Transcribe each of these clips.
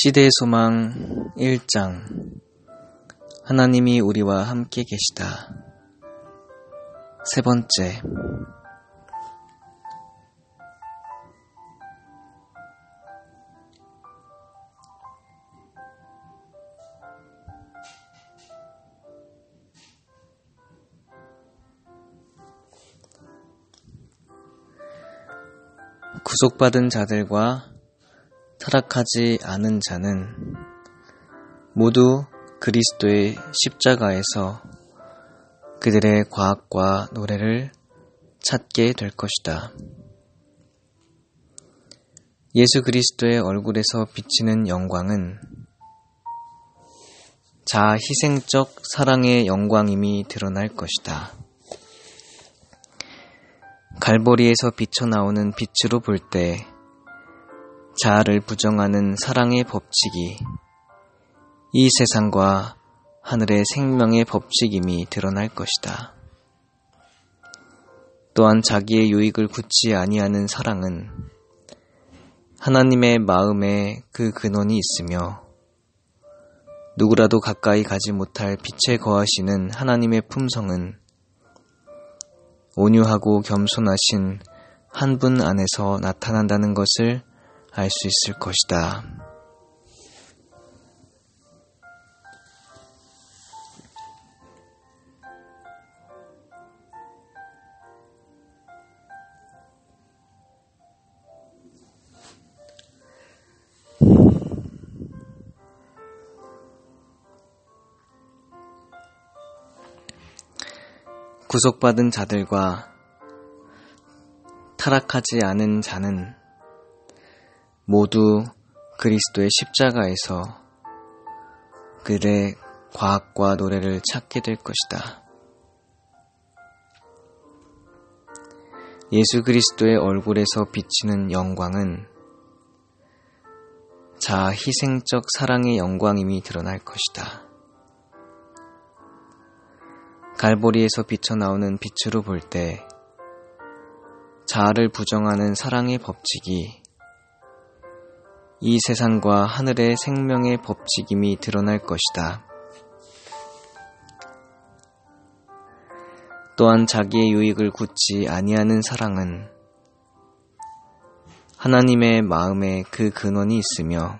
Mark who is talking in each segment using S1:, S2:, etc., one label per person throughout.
S1: 시대의 소망 1장 하나님이 우리와 함께 계시다. 세 번째 구속받은 자들과 타락하지 않은 자는 모두 그리스도의 십자가에서 그들의 과학과 노래를 찾게 될 것이다. 예수 그리스도의 얼굴에서 비치는 영광은 자아 희생적 사랑의 영광임이 드러날 것이다. 갈보리에서 비쳐나오는 빛으로 볼때 자아를 부정하는 사랑의 법칙이 이 세상과 하늘의 생명의 법칙임이 드러날 것이다. 또한 자기의 유익을 굳지 아니하는 사랑은 하나님의 마음에 그 근원이 있으며 누구라도 가까이 가지 못할 빛에 거하시는 하나님의 품성은 온유하고 겸손하신 한 분 안에서 나타난다는 것을 알 수 있을 것이다. 구속받은 자들과 타락하지 않은 자는 모두 그리스도의 십자가에서 그들의 과학과 노래를 찾게 될 것이다. 예수 그리스도의 얼굴에서 비치는 영광은 자아 희생적 사랑의 영광임이 드러날 것이다. 갈보리에서 비쳐나오는 빛으로 볼 때 자아를 부정하는 사랑의 법칙이 이 세상과 하늘의 생명의 법칙임이 드러날 것이다. 또한 자기의 유익을 굳지 아니하는 사랑은 하나님의 마음에 그 근원이 있으며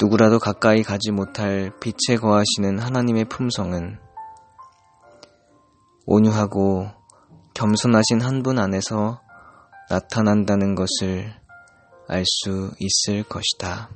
S1: 누구라도 가까이 가지 못할 빛에 거하시는 하나님의 품성은 온유하고 겸손하신 한 분 안에서 나타난다는 것을 알 수 있을 것이다.